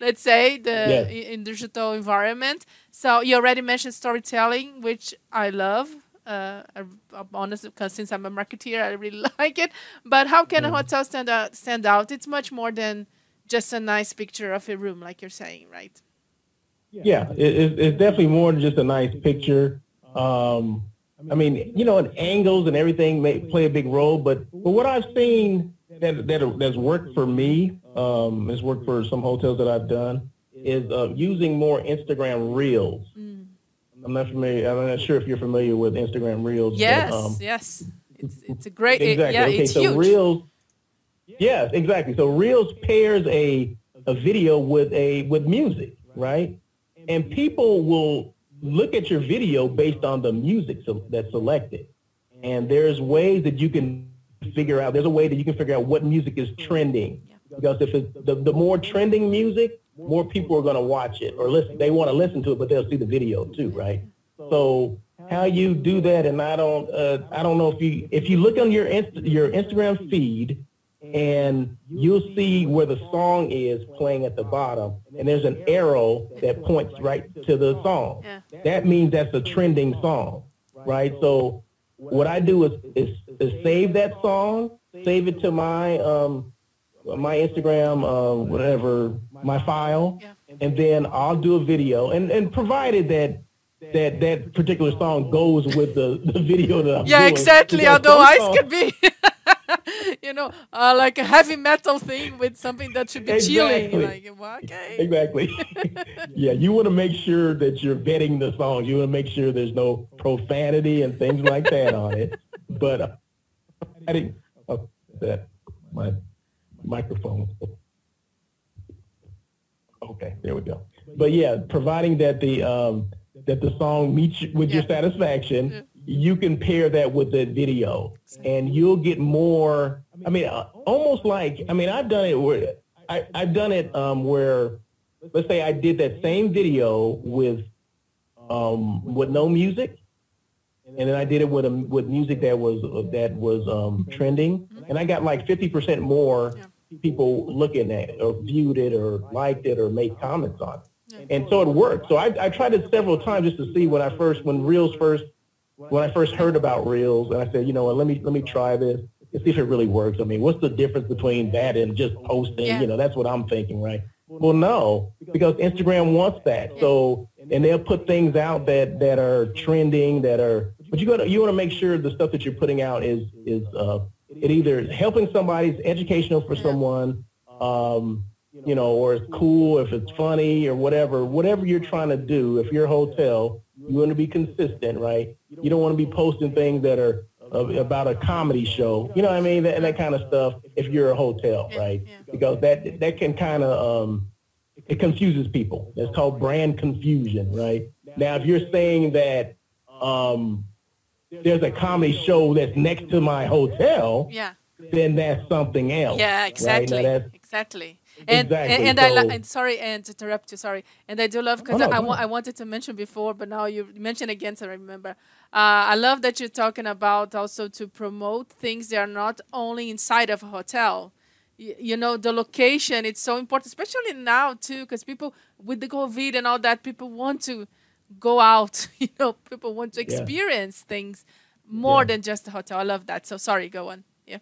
let's say the yeah. in digital environment. So you already mentioned storytelling, which I love. Uh, I, am honest because since I'm a marketeer, I really like it. But how can a hotel stand out? Stand out? It's much more than just a nice picture of a room, like you're saying, right? Yeah, it, it's definitely more than just a nice picture. Um, I mean, you know, and angles and everything may play a big role, but, but what I've seen that, that that's worked for me, um, has worked for some hotels that I've done, is uh, using more Instagram Reels. Mm. I'm not familiar. I'm not sure if you're familiar with Instagram Reels. Yes, but, um, yes it's it's a great it- Exactly. yeah okay, it's so huge Reels. Yes, exactly. So Reels pairs a a video with a with music, right? And people will look at your video based on the music so, that's selected. And there's ways that you can figure out. There's a way that you can figure out what music is trending. Because if it's the, the more trending music, more people are going to watch it or listen. They want to listen to it, but they'll see the video too, right? So how you do that, and I don't, uh, I don't know if you, if you look on your Inst- your Instagram feed, and you'll see where the song is playing at the bottom, and there's an arrow that points right to the song. Yeah. That means that's a trending song, right? So what I do is, is, is save that song, save it to my um, my Instagram, uh, whatever, my file, Yeah. and then I'll do a video, and, and provided that that that particular song goes with the, the video that I'm doing, yeah doing. exactly although some ice could be you know uh, like a heavy metal thing with something that should be chilling Exactly. like well, okay Exactly. yeah, you want to make sure that you're vetting the songs. You want to make sure there's no profanity and things like that on it. But uh, I didn't. Oh, that my microphone. Okay, there we go. But yeah, providing that the um, that the song meets with your satisfaction, Yeah. You can pair that with the video, and you'll get more. I mean, uh, almost like I mean, I've done it where I, I've done it um, where, let's say, I did that same video with um, with no music, and then I did it with a, with music that was that was um, trending, and I got like fifty percent more people looking at it or viewed it or liked it or made comments on it. And so it worked. So I, I tried it several times just to see when I first, when Reels first, when I first heard about Reels, and I said, you know what, let me let me try this and see if it really works. I mean, what's the difference between that and just posting? Yeah. You know, that's what I'm thinking, right? Well, no, because Instagram wants that. So, and they'll put things out that that are trending, that are. But you got to you want to make sure the stuff that you're putting out is is uh, it either helping somebody, it's educational for Yeah. someone, um, you know, or it's cool, if it's funny or whatever, whatever you're trying to do. If you're a hotel, you want to be consistent, right? You don't want to be posting things that are about a comedy show, you know what I mean, that, that kind of stuff. If you're a hotel, right? yeah. Because that that can kind of um, it confuses people. It's called brand confusion, right? Now, if you're saying that um, there's a comedy show that's next to my hotel, yeah then that's something else. Yeah, exactly, that's- exactly. And Exactly, and, and I so- li- and sorry and to interrupt you, sorry. And I do love because Oh, no, I, go wa- I wanted to mention before, but now you mentioned again, so I remember. Uh, I love that you're talking about also to promote things that are not only inside of a hotel. Y- you know the location it's so important especially now too because people with the covid and all that people want to go out you know people want to Yeah. experience things more Yeah. than just a hotel i love that so sorry go on yeah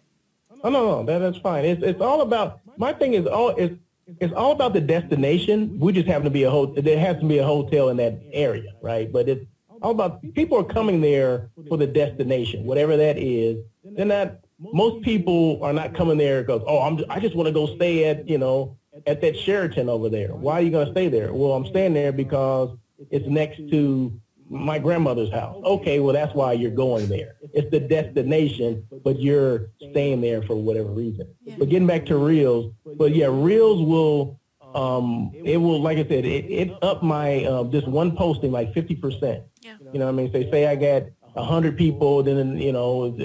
Oh no, no, that, that's fine. It's it's all about my thing is all it's it's all about the destination. We just happen to be a hotel. There has to be a hotel in that area, right? But it's all about people are coming there for the destination, whatever that is. They're not. Most people are not coming there because oh, I'm I just want to go stay at you know at that Sheraton over there. Why are you going to stay there? Well, I'm staying there because it's next to my grandmother's house. Okay, well that's why you're going there. It's the destination, but you're staying there for whatever reason. Yeah. But getting back to Reels, but yeah, Reels will um it will like I said, it, it up my uh, this one posting like fifty percent. yeah You know what I mean? Say say I got hundred people, then you know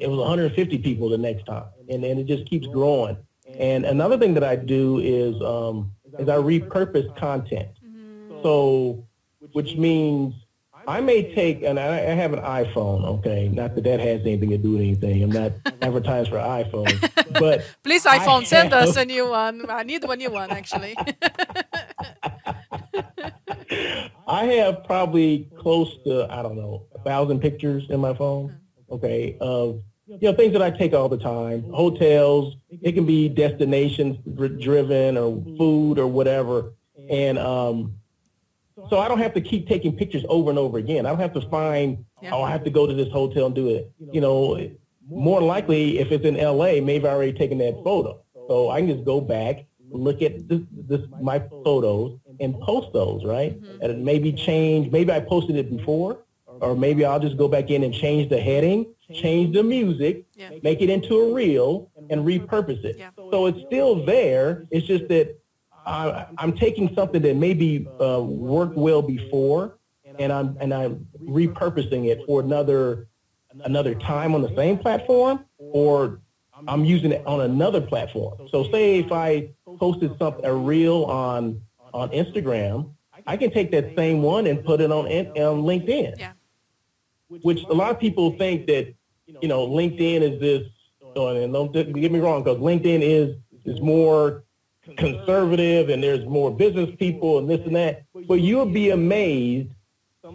it was 150 people the next time, and and it just keeps growing. And another thing that I do is um, is I repurpose content. So, which means I may take, and I, I have an iPhone. Okay, not that that has anything to do with anything. I'm not advertised for iPhone, but Please, iPhone, send us a new one. I need one new one, actually. I have probably close to I don't know a thousand pictures in my phone. Okay, of you know things that I take all the time. Hotels. It can be destinations dri- driven or food or whatever. And um, so I don't have to keep taking pictures over and over again. I don't have to find Yeah. oh I have to go to this hotel and do it. You know, more likely if it's in L.A. maybe I've already taken that photo. So I can just go back, look at this, this my photos and post those, right? Mm-hmm. And maybe change. Maybe I posted it before, or maybe I'll just go back in and change the heading, change the music, Yeah. make it into a reel, and repurpose it. Yeah. So it's still there. It's just that I, I'm taking something that maybe uh, worked well before, and I'm and I'm repurposing it for another another time on the same platform, or I'm using it on another platform. So say if I posted something a reel on on Instagram, I can take that same one and put it on on LinkedIn. Yeah. Which a lot of people think that you know LinkedIn is this. And don't get me wrong, because LinkedIn is is more conservative and there's more business people and this and that. But you'll be amazed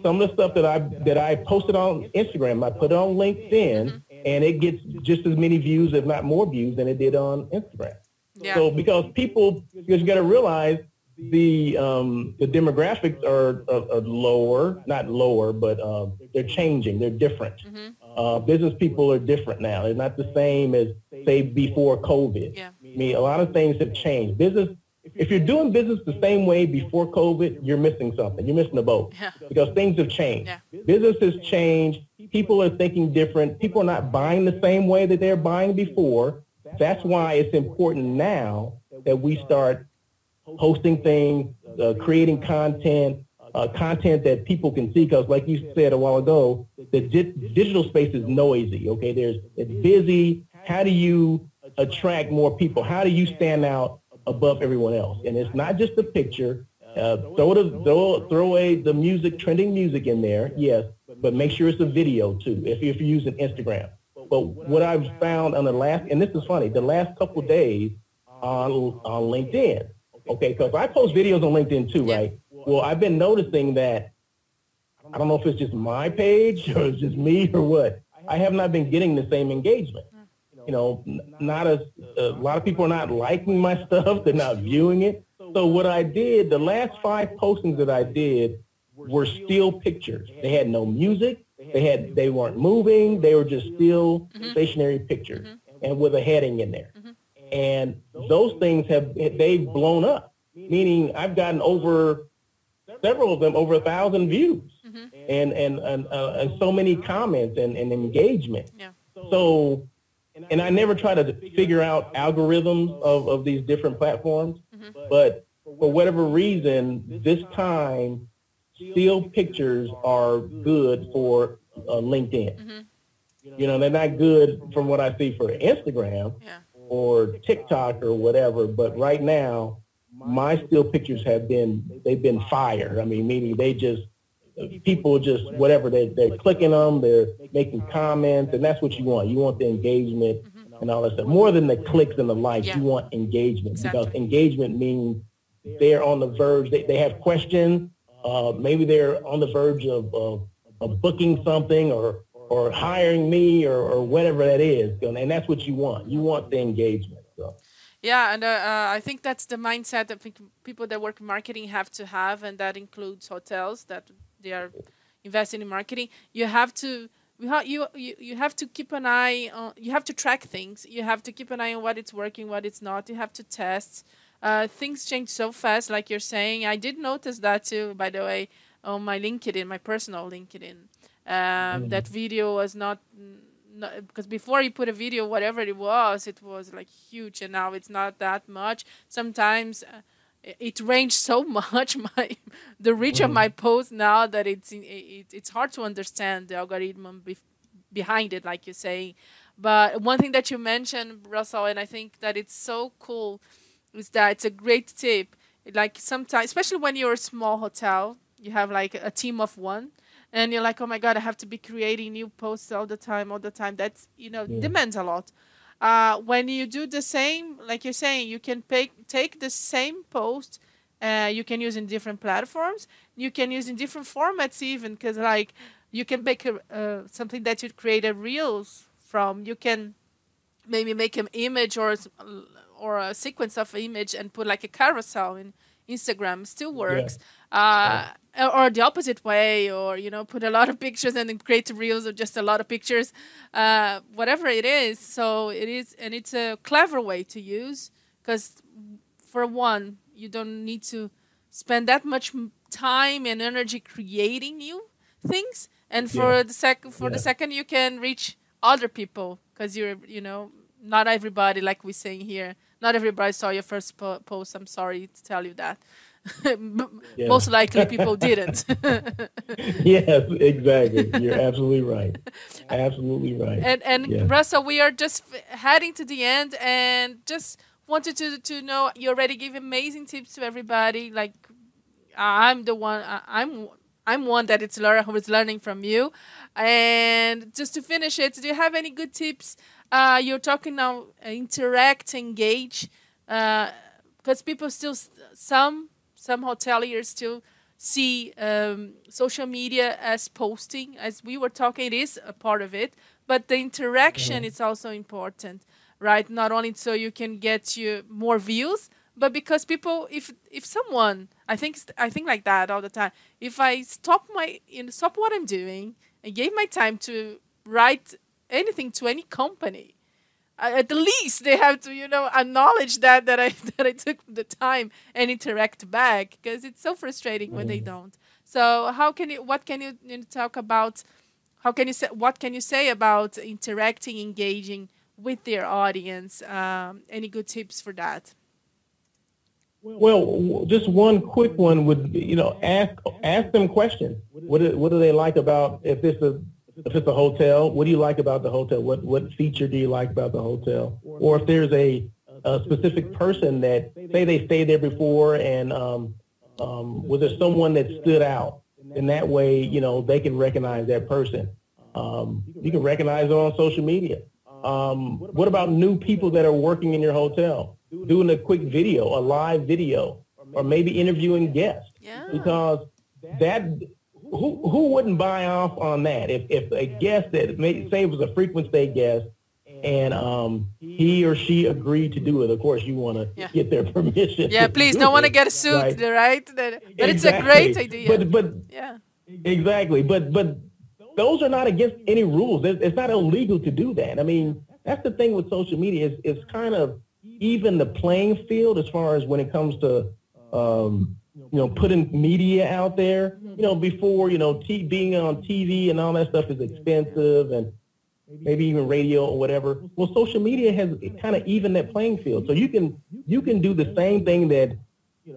some of the stuff that I that I posted on Instagram, I put it on LinkedIn, and it gets just as many views, if not more views, than it did on Instagram. Yeah. So because people, you got to realize the um, the demographics are, are, are lower, not lower, but uh, they're changing. They're different. Mhm. Uh, business people are different now. They're not the same as say before COVID. Yeah. Mean, a lot of things have changed. Business, if you're doing business the same way before COVID, you're missing something. You're missing the boat Yeah. because things have changed. Yeah. Business has changed. People are thinking different. People are not buying the same way that they're buying before. That's why it's important now that we start posting things, uh, creating content, uh, content that people can see. Because, like you said a while ago, the di- digital space is noisy. Okay, there's it's busy. How do you attract more people? How do you stand out above everyone else? And it's not just the picture. Uh, throw the throw throw away the music, trending music in there, yes, but make sure it's a video too. If if you're using Instagram. But what I've found on the last, and this is funny, the last couple days on on LinkedIn. Okay, because I post videos on LinkedIn too, Yeah. right? Well, I've been noticing that I don't know if it's just my page or it's just me or what. I have not been getting the same engagement. You know, not as a lot of people are not liking my stuff. They're not viewing it. So what I did, the last five postings that I did were still pictures. They had no music. They had they weren't moving. They were just still stationary pictures and with a heading in there. And those things have they've blown up. Meaning I've gotten over several of them over a thousand views Mhm. and and and, uh, and so many comments and, and engagement. Yeah. So, and I never try to figure out algorithms of, of these different platforms, Mhm. but for whatever reason, this time, still pictures are good for uh, LinkedIn. Mhm. You know, they're not good from what I see for Instagram Yeah. or TikTok or whatever, but right now, my still pictures have been, they've been fire. I mean, meaning they just, people just, whatever, they, they're clicking them, they're making comments, and that's what you want. You want the engagement and all that stuff. More than the clicks and the likes, Yeah. you want engagement because engagement means they're on the verge, they, they have questions, uh, maybe they're on the verge of, of, of booking something or, or hiring me or, or whatever that is. And that's what you want. You want the engagement. So. Yeah, and uh, uh, I think that's the mindset that think people that work in marketing have to have, and that includes hotels that they are investing in marketing. You have to you ha- you, you you have to keep an eye on. You have to track things. You have to keep an eye on what it's working, what it's not. You have to test. Uh, things change so fast, like you're saying. I did notice that too, by the way, on my LinkedIn, my personal LinkedIn. Um, That video was not no, because before you put a video, whatever it was, it was like huge, and now it's not that much. Sometimes uh, it, ranged so much my the reach of my mm. post now that it's in- it, it's hard to understand the algorithm bef- behind it, like you say. But one thing that you mentioned, Russel, and I think that it's so cool, is that it's a great tip. Like sometimes, especially when you're a small hotel, you have like a team of one and you're like, oh my god, I have to be creating new posts all the time, all the time. That's you know Yeah. demands a lot. Uh, when you do the same, like you're saying, you can pay, take the same post. Uh, you can use in different platforms. You can use in different formats even, because like you can make a, uh, something that you create a reels from. You can maybe make an image or or a sequence of image and put like a carousel in Instagram. Still works. Uh, or- or the opposite way, or you know, put a lot of pictures and create reels of just a lot of pictures. Uh, whatever it is, so it is, and it's a clever way to use because for one, you don't need to spend that much time and energy creating new things and for Yeah. the second for the second you can reach other people because you're you know not everybody like we're saying here not everybody saw your first po- post i'm sorry to tell you that Yeah. most likely people didn't yeah, exactly. You're absolutely right. Absolutely right. and and Yeah. russel we are just heading to the end and just wanted to to know you already give amazing tips to everybody like i'm the one i'm i'm one that it's Laura who is learning from you and just to finish it do you have any good tips uh, you're talking now uh, interact engage because people still some some hoteliers still see um, social media as posting as we were talking it is a part of it but the interaction is also important right? Not only so you can get you more views but because people if if someone i think i think like that all the time if i stop my you know, stop what i'm doing and gave my time to write anything to any company uh, at the least they have to you know acknowledge that that I that I took the time and interact back because it's so frustrating when they don't. So how can you what can you, you know, talk about how can you say what can you say about interacting engaging with their audience um, any good tips for that Well, just one quick one would be, you know, ask ask them questions. What do, what do they like about if it's a if it's a hotel? What do you like about the hotel? What what feature do you like about the hotel? Or if there's a, a specific person that say they stayed there before and um, um, was there someone that stood out? And that way, you know, they can recognize that person. Um, you can recognize them on social media. Um, what about new people that are working in your hotel? Doing a quick video, a live video, or maybe interviewing guests. Yeah. Because that, who, who wouldn't buy off on that? If, if a guest that, may, say it was a frequent stay guest, and um, he or she agreed to do it, of course you want to Yeah. get their permission. yeah please do don't want to get sued right? right, That- but it's a great idea But, but yeah Exactly, but but those are not against any rules. It's, it's not illegal to do that. I mean, that's the thing with social media. It's, it's kind of even the playing field as far as when it comes to um, you know putting media out there. You know, before you know t- being on TV and all that stuff is expensive and maybe even radio or whatever. Well, social media has kind of even that playing field. So you can you can do the same thing that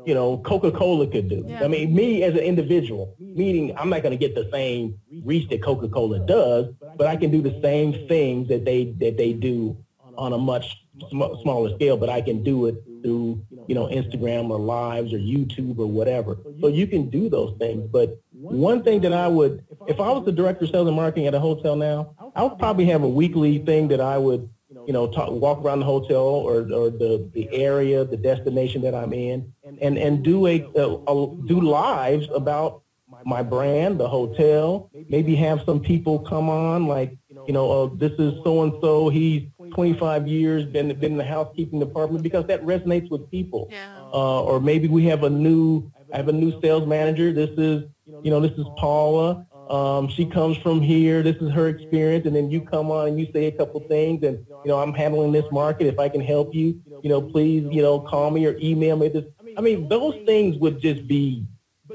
you know Coca-Cola could do. Yeah. I mean, me as an individual, meaning I'm not going to get the same reach that Coca-Cola does, but I can do the same things that they that they do on a much sm- smaller scale. But I can do it through you know Instagram or lives or YouTube or whatever. So you can do those things. But one thing that I would, if I was the director of sales and marketing at a hotel now, I would probably have a weekly thing that I would you know, talk, walk around the hotel or, or the, the area, the destination that I'm in, and, and do a, a, a do lives about my brand, the hotel. Maybe have some people come on, like you know, oh, this is so and so. He's 25 years been been in the housekeeping department because that resonates with people. yeah Uh, or maybe we have a new, I have a new sales manager. This is, you know, this is Paula. Um, she comes from here. This is her experience. And then you come on and you say a couple things and, you know, I'm handling this market. If I can help you, you know, please, you know, call me or email me this. I mean, those things would just be,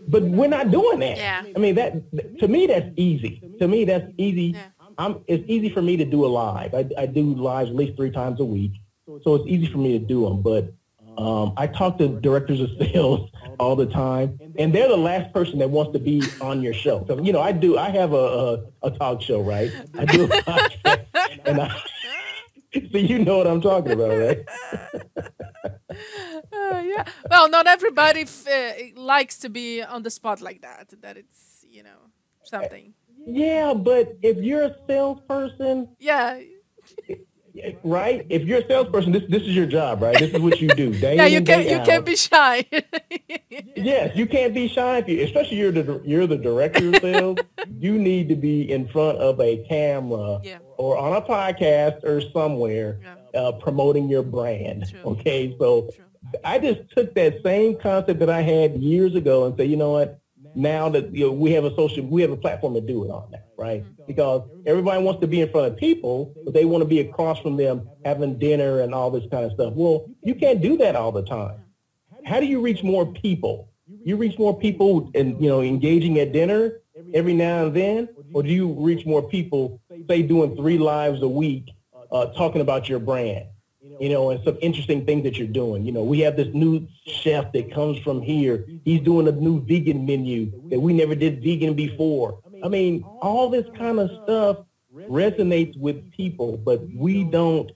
but we're not doing that. Yeah. I mean, that, to me, that's easy. To me, that's easy. Yeah. I'm, it's easy for me to do a live. I, I do lives at least three times a week. So it's easy for me to do them. But um, I talk to directors of sales all the time, and they're the last person that wants to be on your show. So, you know, I do. I have a, a, a talk show, right? I do a podcast, and I, so you know what I'm talking about, right? Uh, yeah. Well, not everybody f- uh, likes to be on the spot like that. That it's you know something. Yeah, but if you're a salesperson, Yeah. right? If you're a salesperson, this this is your job, right? This is what you do. Day Yeah. You and can day you out. can be shy. Yes, you can't be shy if you, especially you're the you're the director of sales. you need to be in front of a camera Yeah. or on a podcast or somewhere Yeah. uh, promoting your brand. True. Okay, so True. I just took that same concept that I had years ago and said, you know what? Now that you know, we have a social, we have a platform to do it on that, right? Because everybody wants to be in front of people, but they want to be across from them having dinner and all this kind of stuff. Well, you can't do that all the time. How do you reach more people? You reach more people and you know engaging at dinner every now and then, or do you reach more people, say doing three lives a week, uh, talking about your brand? You know, and some interesting things that you're doing. You know, we have this new chef that comes from here. He's doing a new vegan menu that we never did vegan before. I mean, all this kind of stuff resonates with people, but we don't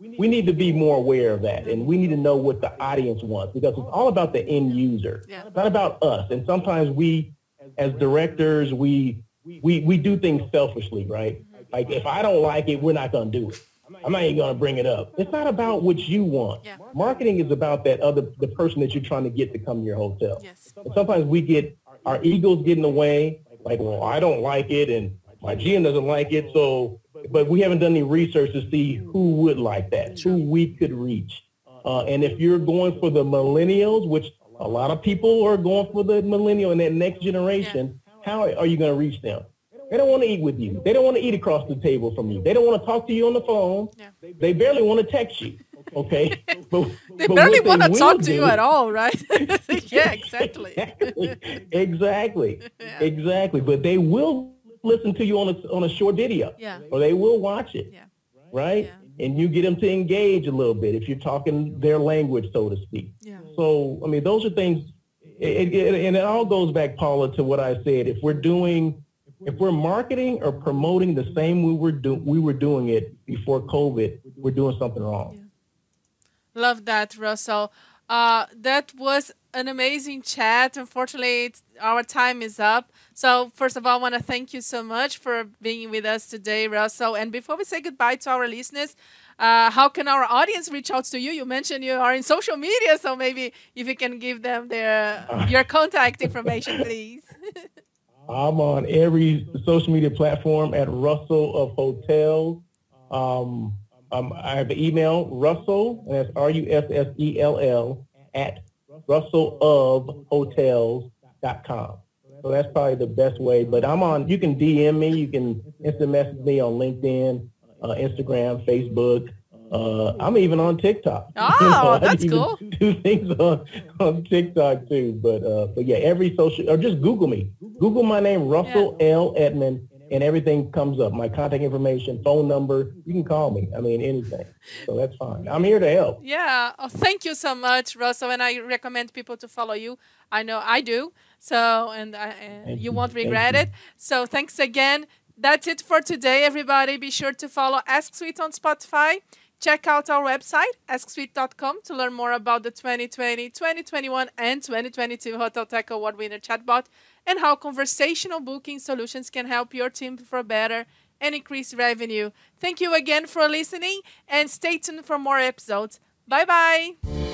we need to be more aware of that and we need to know what the audience wants because it's all about the end user yeah. it's not about us and sometimes we as directors we we we do things selfishly right like if i don't like it we're not going to do it i'm not even going to bring it up it's not about what you want yeah. marketing is about that other the person that you're trying to get to come to your hotel yes. and sometimes we get our egos get in the way like well i don't like it and my gm doesn't like it so but we haven't done any research to see who would like that, who we could reach. Uh, and if you're going for the millennials, which a lot of people are going for the millennial and that next generation, how are you going to reach them? They don't want to eat with you. They don't want to eat across the table from you. They don't want to talk to you on the phone. Yeah. They barely want to text you. Okay. But, they but barely want to talk to you at all, right? yeah, exactly. exactly. Yeah. Exactly. But they will listen to you on a, on a short video. Yeah. Or they will watch it. Yeah. Right? Yeah. And you get them to engage a little bit if you're talking their language, so to speak. Yeah. So, I mean, those are things, it, it, and it all goes back, Paula, to what I said. If we're doing, if we're marketing or promoting the same we were, do, we were doing it before COVID, we're doing something wrong. Yeah. Love that, Russel. Uh, that was an amazing chat. Unfortunately, our time is up. So, first of all, I want to thank you so much for being with us today, Russel. And before we say goodbye to our listeners, uh, how can our audience reach out to you? You mentioned you are in social media, so maybe if you can give them their your contact information, please. I'm on every social media platform at Russel of Hotels. Um, um, I have an email Russel, and that's R U S S E L L at russelofhotels.com. So that's probably the best way. But I'm on, you can DM me, you can instant message me on LinkedIn, uh, Instagram, Facebook. Uh, I'm even on TikTok. Oh, you know, that's cool. Do things on, on TikTok too. But uh, but yeah, every social or just Google me. Google my name, Russel yeah. L. Edmond, and everything comes up. My contact information, phone number. You can call me. I mean, anything. So that's fine. I'm here to help. Yeah. Oh, thank you so much, Russel. And I recommend people to follow you. I know I do. So, and, uh, and you, won't regret it. So, thanks again. That's it for today, everybody. Be sure to follow Asksuite on Spotify. Check out our website, asksuite.com, to learn more about the 2020, 2021, and 2022 Hotel Tech Award winner chatbot and how conversational booking solutions can help your team perform better and increase revenue. Thank you again for listening and stay tuned for more episodes. Bye bye.